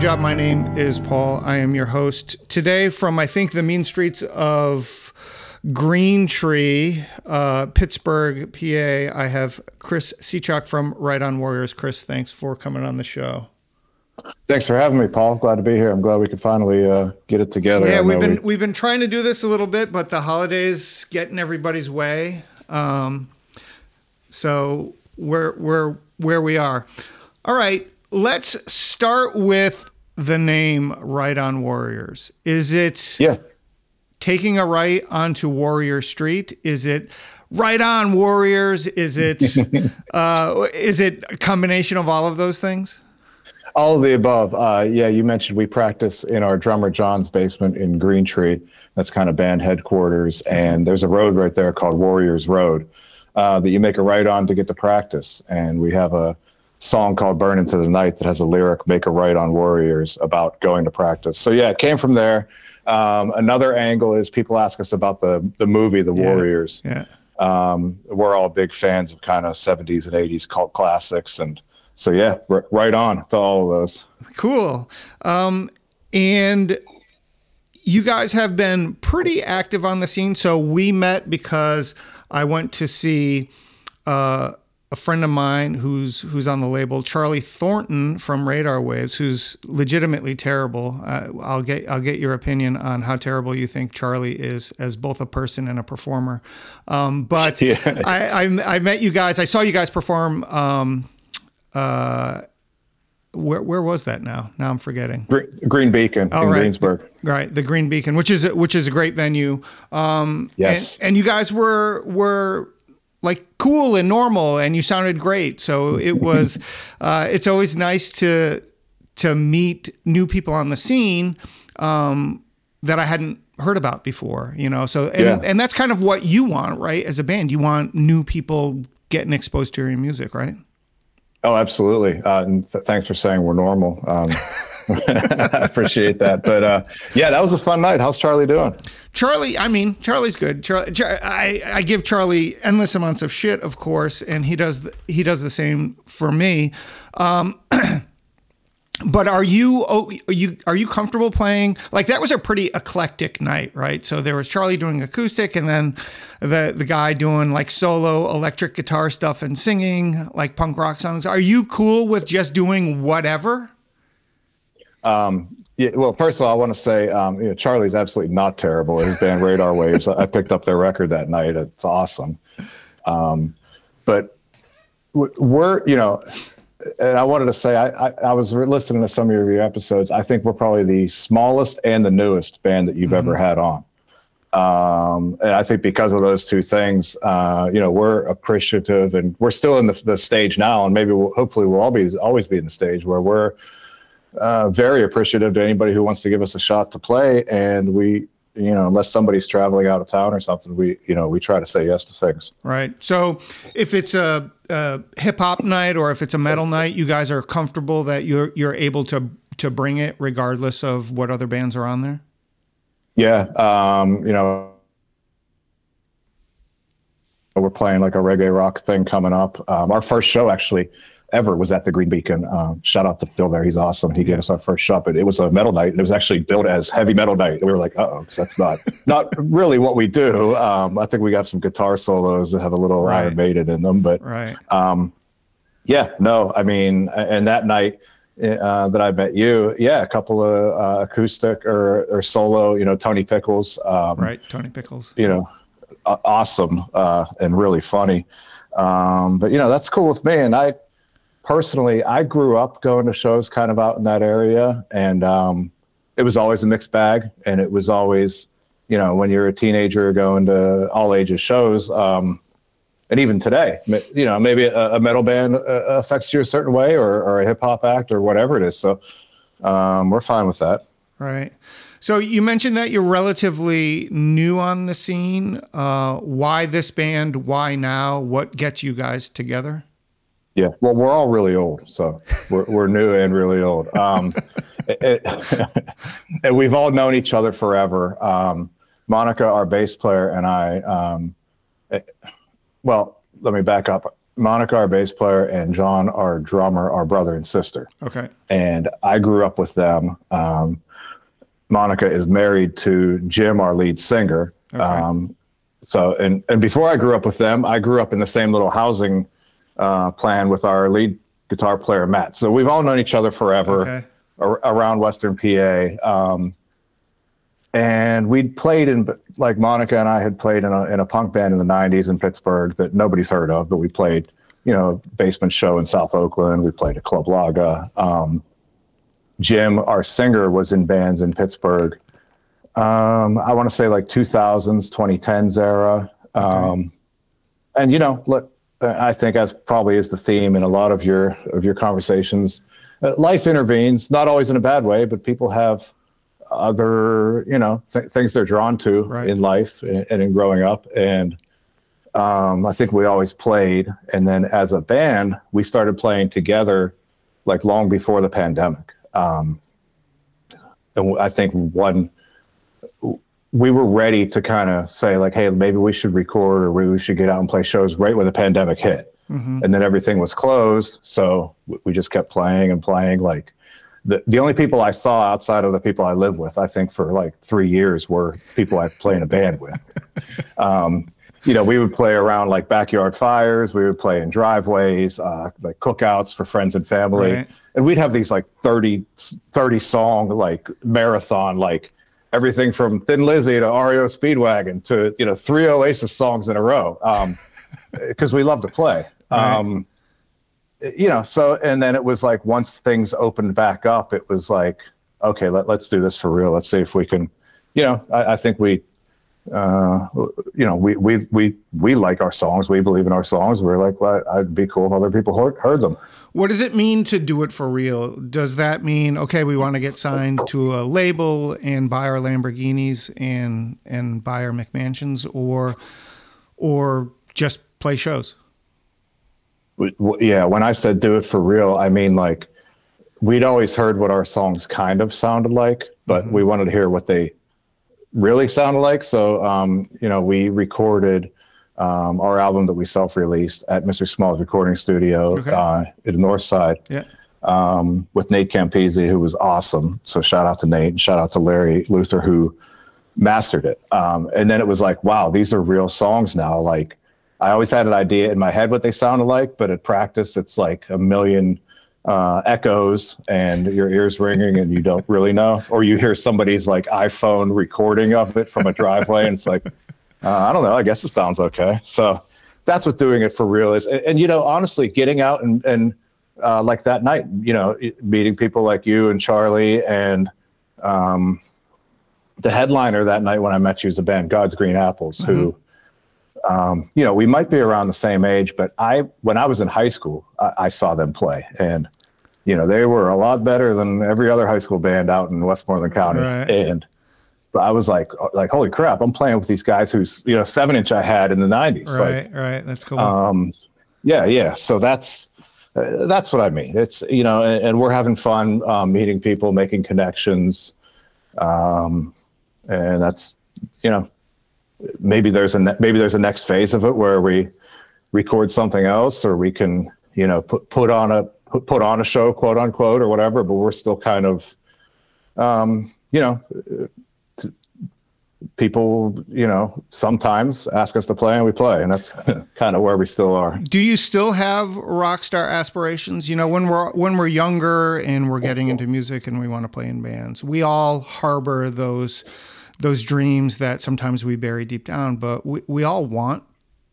Job. My name is Paul. I am your host. Today, from I think the mean streets of Green Tree, uh, Pittsburgh, PA, I have Chris Sichok from Right On Warriors. Chris, thanks for coming on the show. Thanks for having me, Paul. Glad to be here. I'm glad we could finally uh, get it together. Yeah, we've been we, have been trying to do this a little bit, but the holidays get in everybody's way. Um, so we're we're where we are. All right, let's start with the name Right On Warriors. Is it yeah. taking a right onto Warrior Street? Is it right on Warriors? Is it uh, is it a combination of all of those things? All of the above. Uh, yeah, you mentioned we practice in our drummer John's basement in Green Tree. That's kind of band headquarters. And there's a road right there called Warriors Road uh, that you make a right on to get to practice. And we have a song called Burn Into the Night that has a lyric, Make a Right on Warriors, about going to practice. So, yeah, it came from there. Um, another angle is people ask us about the, the movie, The Warriors. Yeah. Um, we're all big fans of kind of 70s and 80s cult classics. And so, yeah, r- right on to all of those. Cool. Um, and you guys have been pretty active on the scene. So we met because I went to see uh, a friend of mine who's who's on the label, Charlie Thornton from Radar Waves, who's legitimately terrible. Uh, I'll get I'll get your opinion on how terrible you think Charlie is as both a person and a performer. Um, but Yeah. I, I I met you guys. I saw you guys perform. Um, uh, where where was that now? Now I'm forgetting. Gre- Green Beacon in right. Greensburg. Right, the Green Beacon, which is which is a great venue. Um, Yes. and, and you guys were were like cool and normal, and you sounded great. So it was. uh, it's always nice to to meet new people on the scene um, that I hadn't heard about before. You know, so and, Yeah. and that's kind of what you want, right? As a band, you want new people getting exposed to your music, right? Oh, absolutely. Uh, and th- thanks for saying we're normal. Um, I appreciate that. But uh, yeah, that was a fun night. How's Charlie doing? Charlie, I mean, Charlie's good. Charlie, Char- I, I give Charlie endless amounts of shit, of course, and he does the, he does the same for me. Um, but are you oh, are you are you comfortable playing like that was a pretty eclectic night, right? So there was Charlie doing acoustic, and then the the guy doing like solo electric guitar stuff and singing like punk rock songs. Are you cool with just doing whatever? Yeah, well, first of all, I want to say, um, you know, Charlie's absolutely not terrible. His band Radar Waves. I picked up their record that night. It's awesome. Um, but we're, you know, and I wanted to say, I, I, I was re- listening to some of your episodes. I think we're probably the smallest and the newest band that you've ever had on. Um, and I think because of those two things, uh, you know, we're appreciative and we're still in the, the stage now. And maybe we'll, hopefully we'll all be, always be in the stage where we're, uh, very appreciative to anybody who wants to give us a shot to play. And we, you know, unless somebody's traveling out of town or something, we, you know, we try to say yes to things. Right. So if it's a, a hip hop night or if it's a metal night, you guys are comfortable that you're you're able to to bring it regardless of what other bands are on there. Yeah. Um, you know, we're playing like a reggae rock thing coming up. Um, our first show actually ever was at the Green Beacon. Um, shout out to Phil there. He's awesome. He gave us our first shot, but it was a metal night and it was actually billed as heavy metal night. And we were like, uh oh, because that's not, not really what we do. Um, I think we got some guitar solos that have a little Right. Iron Maiden in them, but Right. Yeah, no, I mean, and that night uh, that I met you, yeah, a couple of uh, acoustic or, or solo, you know, Tony Pickles, um, right. Tony Pickles. you know, awesome uh, and really funny. Um, but you know, that's cool with me. And I personally, I grew up going to shows kind of out in that area, and um, it was always a mixed bag, and it was always, you know, when you're a teenager going to all ages shows. Um, and even today, you know, maybe a, a metal band uh, affects you a certain way, or, or a hip hop act, or whatever it is. So um, we're fine with that. Right. So you mentioned that you're relatively new on the scene. Uh, why this band? Why now? What gets you guys together? Yeah, well, we're all really old, so we're, we're new and really old. Um, it- it- and we've all known each other forever. Um, Monica, our bass player, and I. Um, it- well, let me back up. Monica, our bass player, and John, our drummer, are brother and sister. Okay. And I grew up with them. Um, Monica is married to Jim, our lead singer. Okay. Um, so, and and before I grew up with them, I grew up in the same little housing uh, plan with our lead guitar player Matt. So we've all known each other forever Okay. ar- around Western PA. Um, and we'd played in like Monica and I had played in a in a punk band in the '90s in Pittsburgh that nobody's heard of, but we played, you know, basement show in South Oakland. We played at Club Laga. Um, Jim, our singer, was in bands in Pittsburgh. Um, I want to say like 2000s, 2010s era. Um, and you know, look, I think as probably is the theme in a lot of your of your conversations. Uh, life intervenes, not always in a bad way, but people have other you know th- things they're drawn to Right. in life and, and in growing up. And um, I think we always played, and then as a band, we started playing together like long before the pandemic. Um, and I think one we were ready to kind of say like, hey, maybe we should record or we should get out and play shows right when the pandemic hit. And then everything was closed, so we just kept playing and playing. Like the the only people I saw outside of the people I live with, I think for like three years, were people I play in a band with. um, you know, we would play around like backyard fires. We would play in driveways, uh, like cookouts for friends and family Right. and we'd have these like 30 30 song like marathon like everything from thin lizzy to REO speedwagon to you know three oasis songs in a row um because we love to play Right. um you know so and then it was like once things opened back up it was like okay let, let's do this for real let's see if we can you know i, I think we uh you know we we we we like our songs we believe in our songs we're like well i'd be cool if other people heard, heard them What does it mean to do it for real? Does that mean okay, we want to get signed to a label and buy our Lamborghinis and and buy our McMansions, or or just play shows? Yeah when i said do it for real i mean like we'd always heard what our songs kind of sounded like but we wanted to hear what they really sounded like so um, you know we recorded um, our album that we self-released at mr small's recording studio Okay. uh, in the north side Yeah. um, with Nate Campese, who was awesome. So shout out to Nate and shout out to Larry Luther, who mastered it. Um, and then it was like, wow, these are real songs now. Like I always had an idea in my head what they sounded like, but at practice, it's like a million uh, echoes and your ears ringing and you don't really know. Or you hear somebody's like iPhone recording of it from a driveway and it's like, uh, I don't know. I guess it sounds okay. So that's what doing it for real is. And, and you know, honestly, getting out and, and uh, like that night, you know, meeting people like you and Charlie and um, the headliner that night when I met you was the band God's Green Apples, who, um, you know, we might be around the same age, but I, when I was in high school, I, I saw them play and, you know, they were a lot better than every other high school band out in Westmoreland County. Right. And but I was like, like, holy crap, I'm playing with these guys whose, you know, seven inch I had in the 90s. Like, Right. right. That's cool. um, yeah, yeah. So that's uh, that's what I mean. It's you know, and, and we're having fun um, meeting people, making connections, um, and that's you know, maybe there's a ne- maybe there's a next phase of it where we record something else, or we can you know put put on a put, put on a show, quote unquote, or whatever. But we're still kind of, um, you know. uh, t- People, you know, sometimes ask us to play and we play, and that's kind of where we still are. do you still have rock star aspirations? You know, when we're when we're younger and we're getting into music and we want to play in bands, we all harbor those those dreams that sometimes we bury deep down, but we, we all want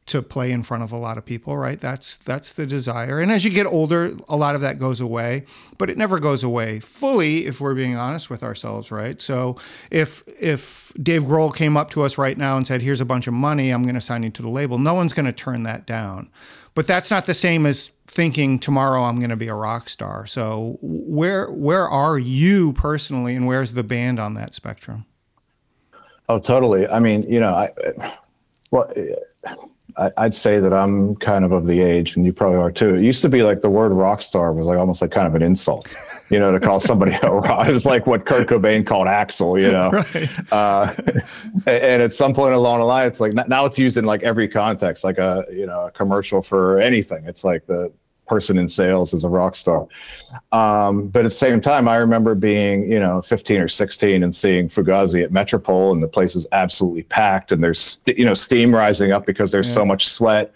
to play in front of a lot of people, right? That's that's the desire. And as you get older, a lot of that goes away, but it never goes away fully if we're being honest with ourselves, right? So if if Dave Grohl came up to us right now and said, "Here's a bunch of money, I'm going to sign you to the label." No one's going to turn that down. But that's not the same as thinking tomorrow I'm going to be a rock star. So where where are you personally and where's the band on that spectrum? Oh, totally. I mean, you know, I well, I, I'd say that I'm kind of of the age, and you probably are too. It used to be like the word rock star was like almost like kind of an insult, you know, to call somebody a rock. It was like what Kurt Cobain called Axl, you know. Right. Uh, and at some point along the line, it's like now it's used in like every context, like a you know a commercial for anything. It's like the person in sales is a rock star. Um, but at the same time, I remember being, you know, 15 or 16 and seeing Fugazi at Metropol and the place is absolutely packed and there's, you know, steam rising up because there's yeah. so much sweat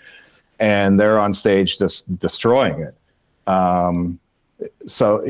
and they're on stage just destroying it. Um, so,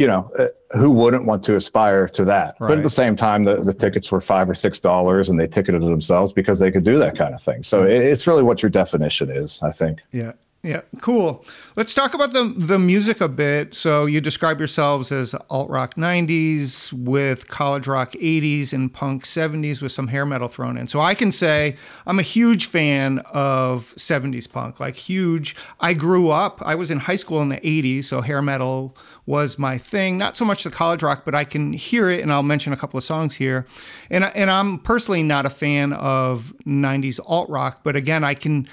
you know, uh, who wouldn't want to aspire to that? Right. But at the same time, the, the tickets were five or six dollars and they ticketed themselves because they could do that kind of thing. So it's really what your definition is, I think. Yeah. Yeah, cool. Let's talk about the the music a bit. So you describe yourselves as alt rock 90s with college rock 80s and punk 70s with some hair metal thrown in. So I can say I'm a huge fan of 70s punk, like huge. I grew up, I was in high school in the 80s, so hair metal was my thing. Not so much the college rock, but I can hear it and I'll mention a couple of songs here. And and I'm personally not a fan of 90s alt rock, but again, I can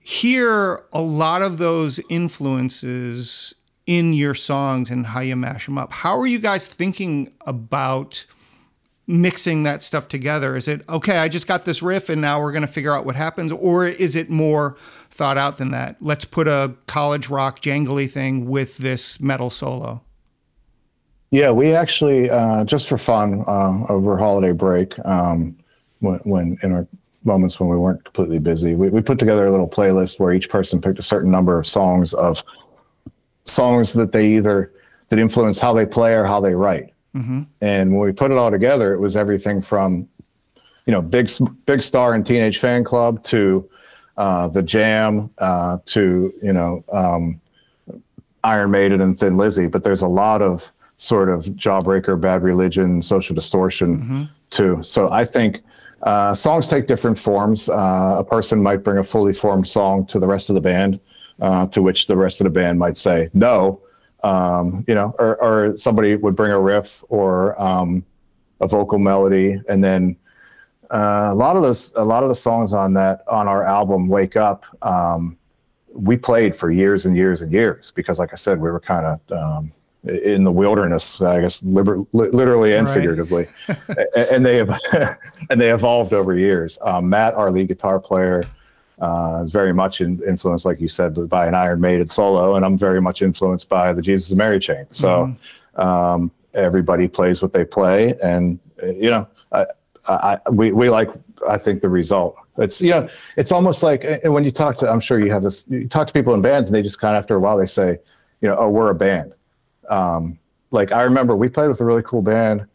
hear a lot of those influences in your songs and how you mash them up. How are you guys thinking about mixing that stuff together? Is it okay, I just got this riff and now we're going to figure out what happens or is it more thought out than that? Let's put a college rock jangly thing with this metal solo. Yeah, we actually uh, just for fun uh, over holiday break um, when, when in our moments when we weren't completely busy. We, we put together a little playlist where each person picked a certain number of songs of songs that they either that influence how they play or how they write. Mm-hmm. And when we put it all together, it was everything from, you know, big big star and teenage fan club to uh, the Jam uh, to you know um, Iron Maiden and Thin Lizzy. But there's a lot of sort of Jawbreaker, Bad Religion, Social Distortion mm-hmm. too. So I think uh, songs take different forms. Uh, a person might bring a fully formed song to the rest of the band, uh, to which the rest of the band might say no. Um, you know, or, or, somebody would bring a riff or um, a vocal melody, and then uh, a lot of this, a lot of the songs on that on our album "Wake Up," um, we played for years and years and years because, like I said, we were kind of um, in the wilderness, I guess, liber- literally and right. figuratively, and they have and they evolved over years. Um, Matt, our lead guitar player, uh, is very much in, influenced, like you said, by an Iron Maiden solo, and I'm very much influenced by the Jesus and Mary chain. So mm-hmm. um, everybody plays what they play, and you know, I, I, we we like I think the result. It's you know, it's almost like when you talk to, I'm sure you have this, you talk to people in bands, and they just kind of after a while they say, you know, oh, we're a band um, like I remember we played with a really cool band,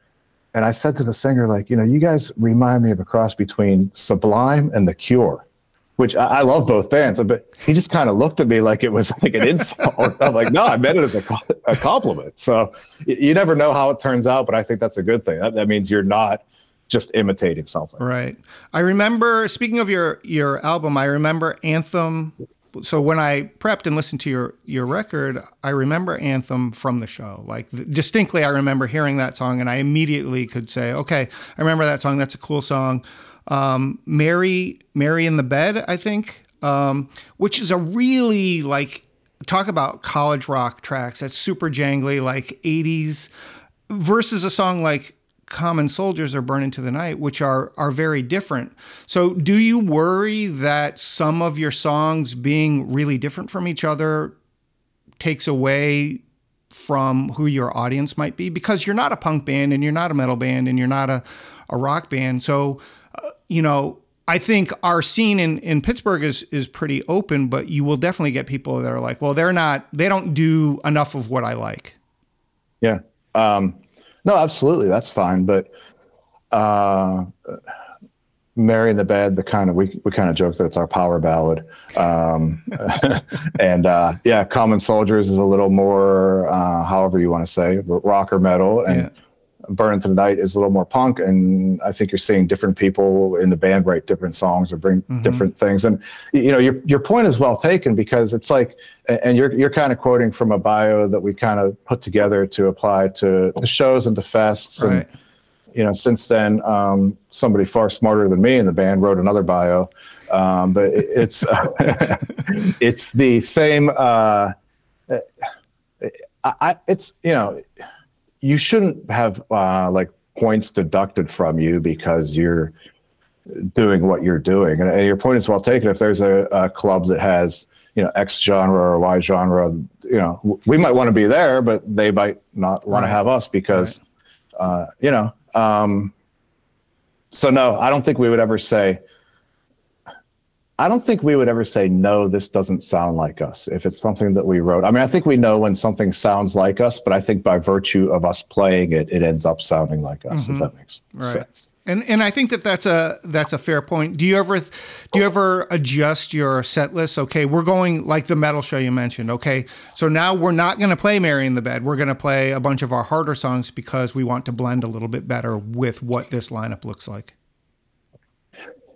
and I said to the singer, like, you know, you guys remind me of a cross between Sublime and The Cure, which I, I love both bands, but he just kind of looked at me like it was like an insult. I'm like, no, I meant it as a, a compliment. So you never know how it turns out, but I think that's a good thing. That, that means you're not just imitating something. Right. I remember speaking of your your album, I remember Anthem so when I prepped and listened to your your record, I remember Anthem from the show. Like distinctly, I remember hearing that song, and I immediately could say, "Okay, I remember that song. That's a cool song." Um, Mary, Mary in the Bed, I think, um, which is a really like talk about college rock tracks. That's super jangly, like '80s, versus a song like common soldiers are Burn Into the Night, which are are very different. So, do you worry that some of your songs being really different from each other takes away from who your audience might be? Because you're not a punk band and you're not a metal band and you're not a, a rock band. So, uh, you know, I think our scene in, in Pittsburgh is is pretty open, but you will definitely get people that are like, well, they're not, they don't do enough of what I like. Yeah. Um, no, absolutely, that's fine. But uh, "Mary in the Bed," the kind of we we kind of joke that it's our power ballad, um, and uh, yeah, "Common Soldiers" is a little more, uh, however you want to say, rock or metal, and. Yeah. Burn into the Night is a little more punk, and I think you're seeing different people in the band write different songs or bring mm-hmm. different things. And you know, your your point is well taken because it's like, and you're you're kind of quoting from a bio that we kind of put together to apply to, the shows and to fests. Right. And you know, since then, um, somebody far smarter than me in the band wrote another bio. um, but it, it's it's the same. Uh, I, it's you know, you shouldn't have uh, like points deducted from you because you're doing what you're doing, and, and your point is well taken. If there's a, a club that has you know X genre or Y genre, you know, we might want to be there, but they might not want right. to have us because, right. uh, you know. Um, so no, I don't think we would ever say. I don't think we would ever say no. This doesn't sound like us. If it's something that we wrote, I mean, I think we know when something sounds like us, but I think by virtue of us playing it, it ends up sounding like us. Mm-hmm. If that makes right. sense. And and I think that that's a that's a fair point. Do you ever do you ever adjust your set list? Okay, we're going like the metal show you mentioned. Okay, so now we're not going to play "Mary in the Bed." We're going to play a bunch of our harder songs because we want to blend a little bit better with what this lineup looks like.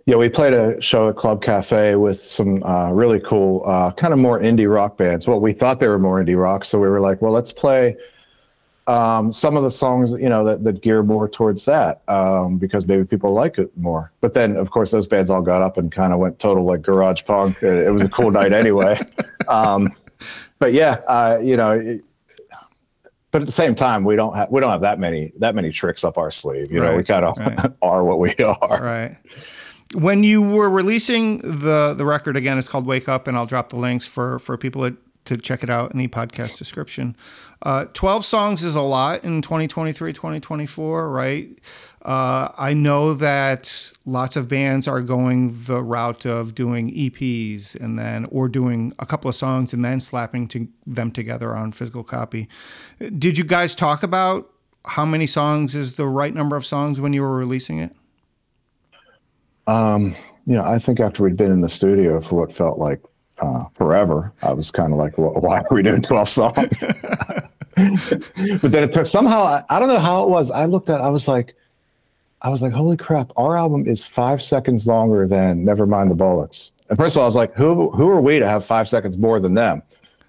Yeah, we played a show at Club Cafe with some uh, really cool, uh, kind of more indie rock bands. Well, we thought they were more indie rock, so we were like, well, let's play um, some of the songs, you know, that, that gear more towards that um, because maybe people like it more. But then, of course, those bands all got up and kind of went total like garage punk. It, it was a cool night anyway. Um, but yeah, uh, you know, it, but at the same time, we don't have we don't have that many that many tricks up our sleeve. You right, know, we kind of right. are what we are. Right. When you were releasing the the record again, it's called Wake Up, and I'll drop the links for for people that to check it out in the podcast description. Uh, 12 songs is a lot in 2023, 2024, right? Uh, I know that lots of bands are going the route of doing EPs and then, or doing a couple of songs and then slapping to them together on physical copy. Did you guys talk about how many songs is the right number of songs when you were releasing it? Um, you know, I think after we'd been in the studio for what felt like uh, forever. I was kind of like, well, why are we doing 12 songs? but then it, somehow, I, I, don't know how it was. I looked at, I was like, I was like, holy crap, our album is five seconds longer than Nevermind the Bollocks. And first of all, I was like, who, who are we to have five seconds more than them?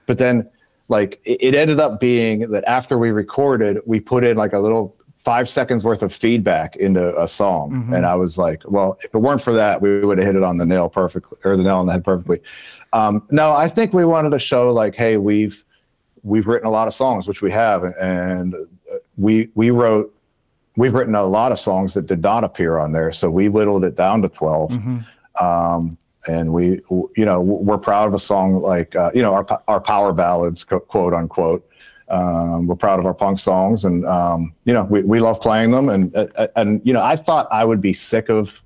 But then, like, it, it ended up being that after we recorded, we put in like a little five seconds worth of feedback into a song. Mm-hmm. And I was like, well, if it weren't for that, we would have hit it on the nail perfectly or the nail on the head perfectly. Um, no, I think we wanted to show like, hey, we've we've written a lot of songs, which we have, and we we wrote we've written a lot of songs that did not appear on there, so we whittled it down to 12 mm-hmm. um, and we you know we're proud of a song like uh, you know our our power ballads quote unquote. Um, we're proud of our punk songs, and um, you know we, we love playing them. And and you know I thought I would be sick of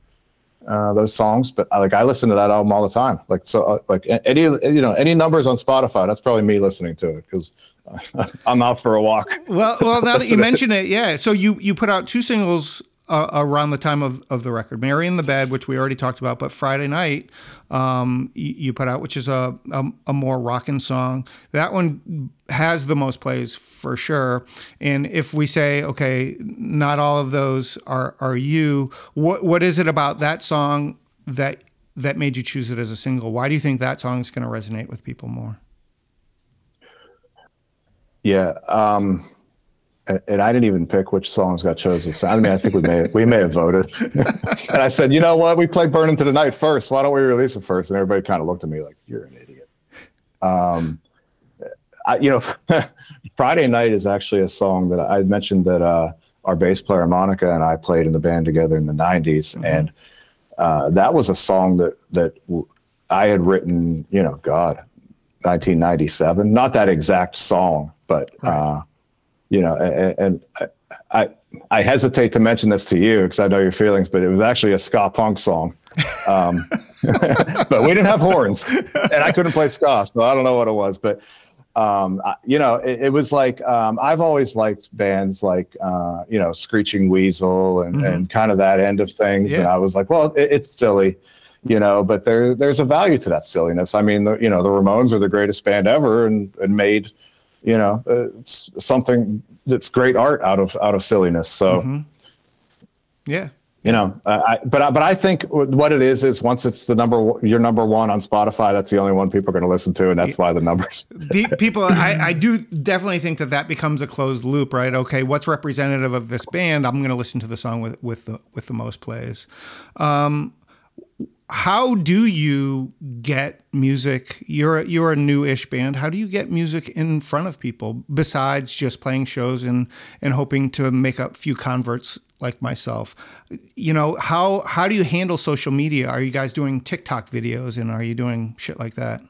uh, those songs, but I, like I listen to that album all the time. Like so, uh, like any you know any numbers on Spotify, that's probably me listening to it because I'm out for a walk. Well, well, now that you mention it, yeah. So you you put out two singles uh, around the time of, of the record. Mary in the Bed, which we already talked about, but Friday Night um, you, you, put out, which is a, a, a more rocking song. That one has the most plays for sure. And if we say, okay, not all of those are, are you, what, what is it about that song that that made you choose it as a single? Why do you think that song is going to resonate with people more? Yeah. Um, and I didn't even pick which songs got chosen. I mean, I think we may we may have voted. and I said, you know what? We played "Burn Into the Night" first. Why don't we release it first? And everybody kind of looked at me like, "You're an idiot." Um, I, you know, Friday Night is actually a song that I mentioned that uh, our bass player Monica and I played in the band together in the '90s, mm-hmm. and uh, that was a song that that I had written. You know, God, 1997. Not that exact song, but. Right. Uh, you know, and, and I, I hesitate to mention this to you because I know your feelings, but it was actually a ska punk song. Um, but we didn't have horns, and I couldn't play ska, so I don't know what it was. But um, you know, it, it was like um, I've always liked bands like uh, you know Screeching Weasel and, mm-hmm. and kind of that end of things, yeah. and I was like, well, it, it's silly, you know, but there there's a value to that silliness. I mean, the, you know, the Ramones are the greatest band ever, and, and made you know, uh, something that's great art out of out of silliness. So, mm-hmm. yeah, you know, uh, I, but I, but I think what it is is once it's the number your number one on Spotify, that's the only one people are going to listen to, and that's why the numbers. people, I, I do definitely think that that becomes a closed loop, right? Okay, what's representative of this band? I'm going to listen to the song with with the with the most plays. Um, how do you get music? You're a, you're a new-ish band. How do you get music in front of people besides just playing shows and and hoping to make a few converts like myself? You know how how do you handle social media? Are you guys doing TikTok videos and are you doing shit like that?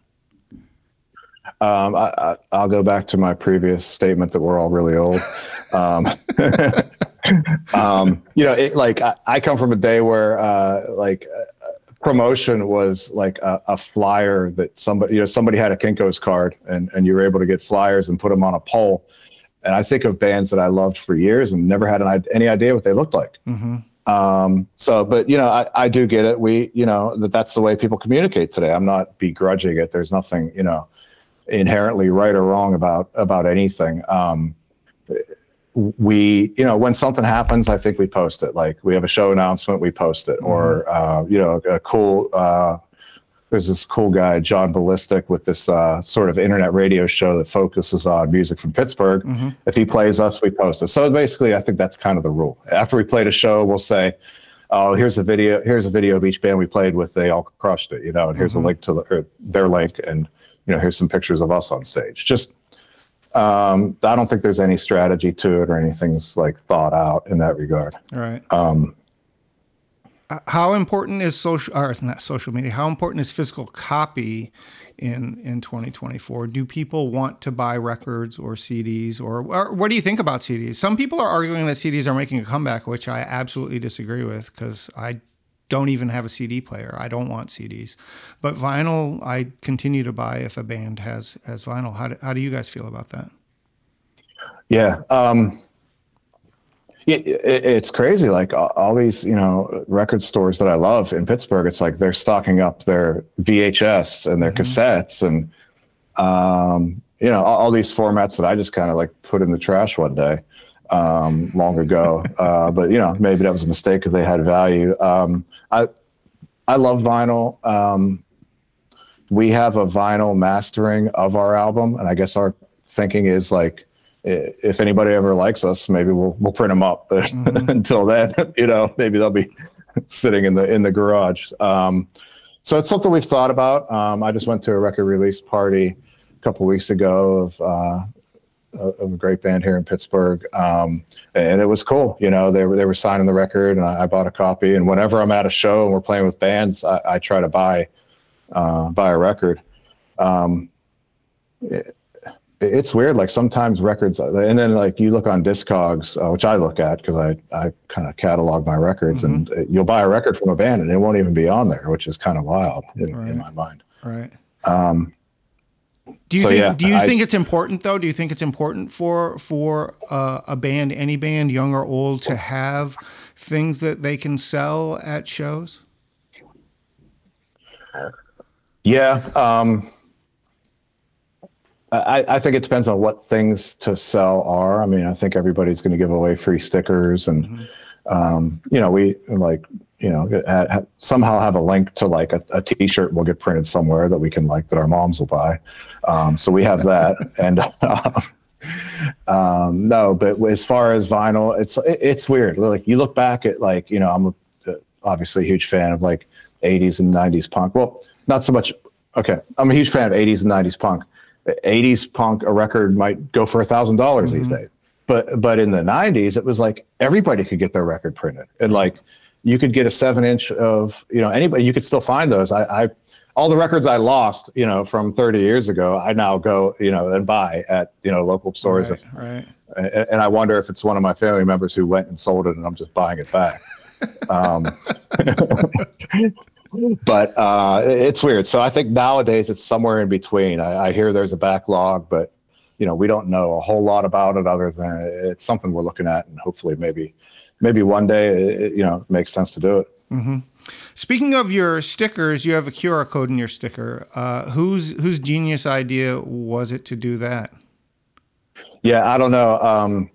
Um, I, will go back to my previous statement that we're all really old. Um, um, you know, it, like I, I, come from a day where uh, like uh, promotion was like a, a, flyer that somebody, you know, somebody had a Kinko's card and, and you were able to get flyers and put them on a pole. And I think of bands that I loved for years and never had an, any idea what they looked like. Mm-hmm. Um, so, but you know, I, I do get it. We, you know, that that's the way people communicate today. I'm not begrudging it. There's nothing, you know, inherently right or wrong about about anything. Um, we, you know, when something happens, I think we post it. Like we have a show announcement, we post it, mm-hmm. or uh, you know, a cool. Uh, there's this cool guy, John Ballistic, with this uh, sort of internet radio show that focuses on music from Pittsburgh. Mm-hmm. If he plays us, we post it. So basically, I think that's kind of the rule. After we played a show, we'll say, "Oh, here's a video. Here's a video of each band we played with. They all crushed it, you know, and here's mm-hmm. a link to the, their link and." you know, here's some pictures of us on stage. Just, um, I don't think there's any strategy to it or anything's like thought out in that regard. All right. Um, how important is social or not social media? How important is physical copy in in 2024? Do people want to buy records or CDs or, or what do you think about CDs? Some people are arguing that CDs are making a comeback, which I absolutely disagree with because I don't even have a CD player. I don't want CDs, but vinyl I continue to buy if a band has has vinyl. How do, how do you guys feel about that? Yeah, um, it, it, it's crazy. Like all, all, these, you know, record stores that I love in Pittsburgh, it's like they're stocking up their VHS and their mm-hmm. cassettes and, um, you know, all, all these formats that I just kind of like put in the trash one day um, long ago. Uh, but you know, maybe that was a mistake because they had value. Um, I I love vinyl. Um, we have a vinyl mastering of our album, and I guess our thinking is like, if anybody ever likes us, maybe we'll we'll print them up. But mm-hmm. until then, you know, maybe they'll be sitting in the in the garage. Um, so it's something we've thought about. Um, I just went to a record release party a couple weeks ago of uh, a great band here in Pittsburgh, um, and it was cool. You know, they were they were signing the record, and I, I, bought a copy. And whenever I'm at a show and we're playing with bands, I, I try to buy uh, buy a record. Um, it, it's weird. Like sometimes records, and then like you look on Discogs, uh, which I look at because I I kind of catalog my records, mm-hmm. and you'll buy a record from a band and it won't even be on there, which is kind of wild in, right. in my mind. Right. Um, do you so, think, yeah, do you I, think it's important though? Do you think it's important for for uh, a band, any band, young or old, to have things that they can sell at shows? Yeah, um, I, I think it depends on what things to sell are. I mean, I think everybody's going to give away free stickers, and mm-hmm. um, you know, we like you know somehow have a link to like a a t-shirt will get printed somewhere that we can like that our moms will buy um, so we have that. And uh, um, no but as far as vinyl it's it's weird. Like you look back at like you know i'm a, obviously a huge fan of like 80s and 90s punk. Well not so much okay i'm a huge fan of 80s and 90s punk. 80s punk a record might go for a thousand dollars these mm-hmm. days. But but in the 90s it was like everybody could get their record printed. And like you could get a seven inch of you know anybody you could still find those. I, I all the records I lost, you know, from 30 years ago, I now go, you know, and buy at, you know, local stores. Right, if, right. And I wonder if it's one of my family members who went and sold it and I'm just buying it back. um, but uh, it's weird. So I think nowadays it's somewhere in between. I, I hear there's a backlog, but, you know, we don't know a whole lot about it other than it's something we're looking at and hopefully maybe maybe one day it, you know makes sense to do it. Mm-hmm. Speaking of your stickers, you have a QR code in your sticker. Uh, whose whose genius idea was it to do that? Yeah, I don't know. Um,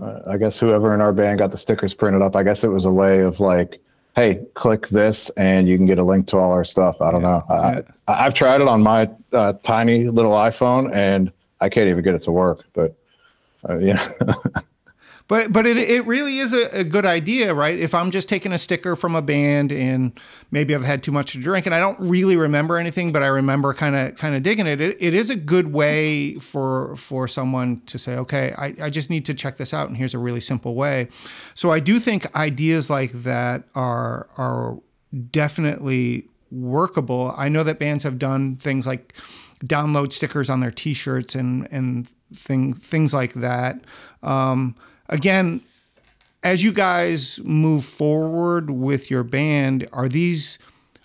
uh, I guess whoever in our band got the stickers printed up. I guess it was a way of like, hey, click this and you can get a link to all our stuff. I don't yeah, know. I, I, have tried it on my uh, tiny little iPhone and I can't even get it to work. But uh, yeah. But but it, it really is a, a, good idea, right? If I'm just taking a sticker from a band and maybe I've had too much to drink and I don't really remember anything, but I remember kind of kind of digging it, it, it is a good way for for someone to say, okay, I, I just need to check this out, and here's a really simple way. So I do think ideas like that are are definitely workable. I know that bands have done things like download stickers on their T-shirts and and thing, things like that. Um, again, as you guys move forward with your band, are these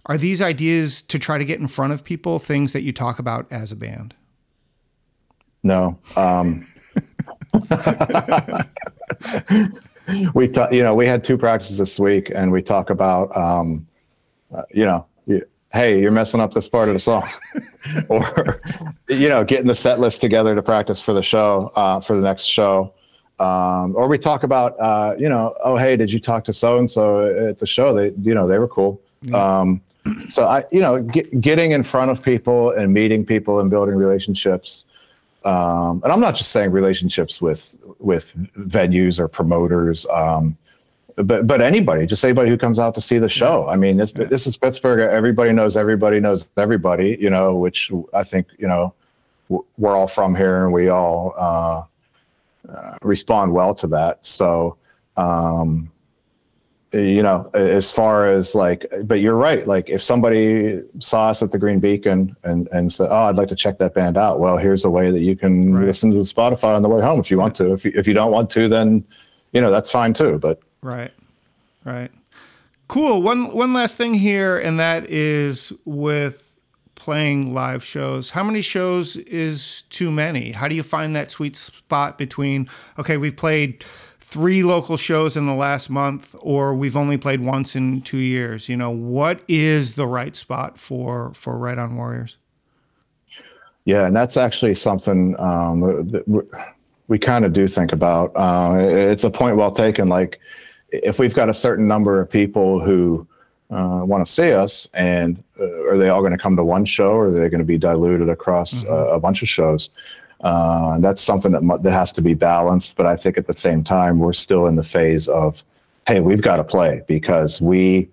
are these ideas to try to get in front of people things that you talk about as a band? No. Um, we talk, you know, we had two practices this week, and we talk about, um, uh, you know, hey, you're messing up this part of the song, or you know, getting the set list together to practice for the show uh, for the next show. Um, or we talk about, uh, you know, oh hey, did you talk to so and so at the show? They, you know, they were cool. Yeah. Um, so I, you know, get, getting in front of people and meeting people and building relationships. Um, and I'm not just saying relationships with with venues or promoters. Um, but but anybody, just anybody who comes out to see the show. I mean, this, yeah. this is Pittsburgh. Everybody knows everybody knows everybody. You know, which I think you know we're all from here, and we all uh, uh, respond well to that. So. Um, you know, as far as like, but you're right. Like, if somebody saw us at the Green Beacon and and said, "Oh, I'd like to check that band out," well, here's a way that you can right. listen to Spotify on the way home if you want to. If you, if you don't want to, then you know that's fine too. But Right. Right. Cool. One one last thing here, and that is with playing live shows. How many shows is too many? How do you find that sweet spot between okay, we've played three local shows in the last month, or we've only played once in two years? You know, what is the right spot for for Right On Warriors? Yeah, and that's actually something um, we, we kind of do think about. Uh, it's a point well taken. Like if we've got a certain number of people who uh, want to see us, and uh, are they all going to come to one show, or are they going to be diluted across mm-hmm. a, a, bunch of shows? Uh, that's something that that has to be balanced. But I think at the same time, we're still in the phase of, hey, we've got to play because we,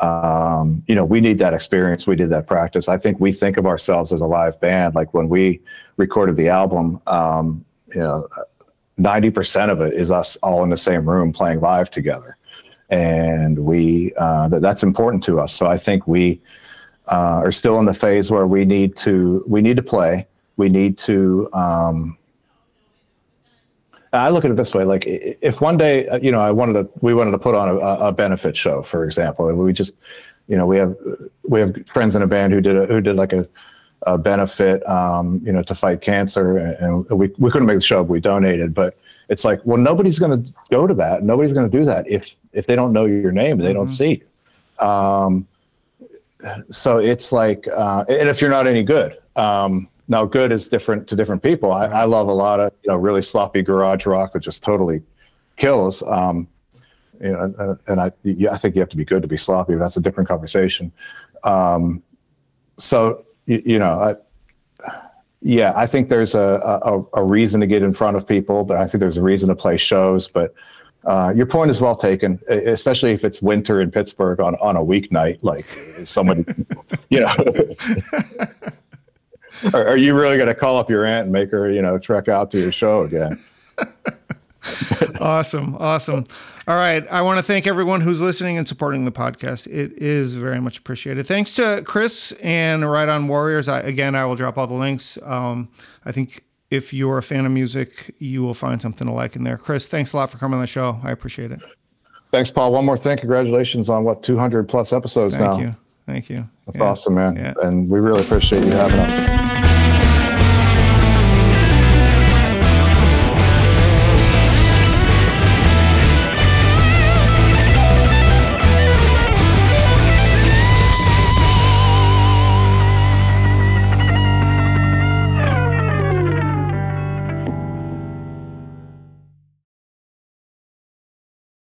um, you know, we need that experience. We did that practice. I think we think of ourselves as a live band. Like when we recorded the album, um, you know 90% of it is us all in the same room playing live together. And we, uh, that, that's important to us. So I think we uh, are still in the phase where we need to, we need to play. We need to, um, I look at it this way: like if one day, uh, you know, I wanted to, we wanted to put on a, a benefit show, for example, and we just, you know, we have we have friends in a band who did a, who did like a uh, benefit, um, you know, to fight cancer. And we, we couldn't make the show, but we donated. But it's like, well, nobody's going to go to that. Nobody's going to do that if if they don't know your name, they mm-hmm. don't see. Um, so it's like, uh, and if you're not any good, um, now good is different to different people. I, I, love a lot of you know really sloppy garage rock that just totally kills. Um, you know, and I, I think you have to be good to be sloppy. But That's a different conversation. Um, so you, you know, I, yeah, I think there's a, a, a reason to get in front of people, but I think there's a reason to play shows. But uh, your point is well taken, especially if it's winter in Pittsburgh on, on a weeknight, like somebody, you know. are, are, you really going to call up your aunt and make her, you know, trek out to your show again? awesome. Awesome. All right. I want to thank everyone who's listening and supporting the podcast. It is very much appreciated. Thanks to Chris and Right On Warriors. I, again, I will drop all the links. Um, I think if you're a fan of music, you will find something to like in there. Chris, thanks a lot for coming on the show. I appreciate it. Thanks, Paul. One more thing. Congratulations on what 200 plus episodes thank now. Thank you. Thank you. That's yeah. awesome, man. Yeah. And we really appreciate you having us.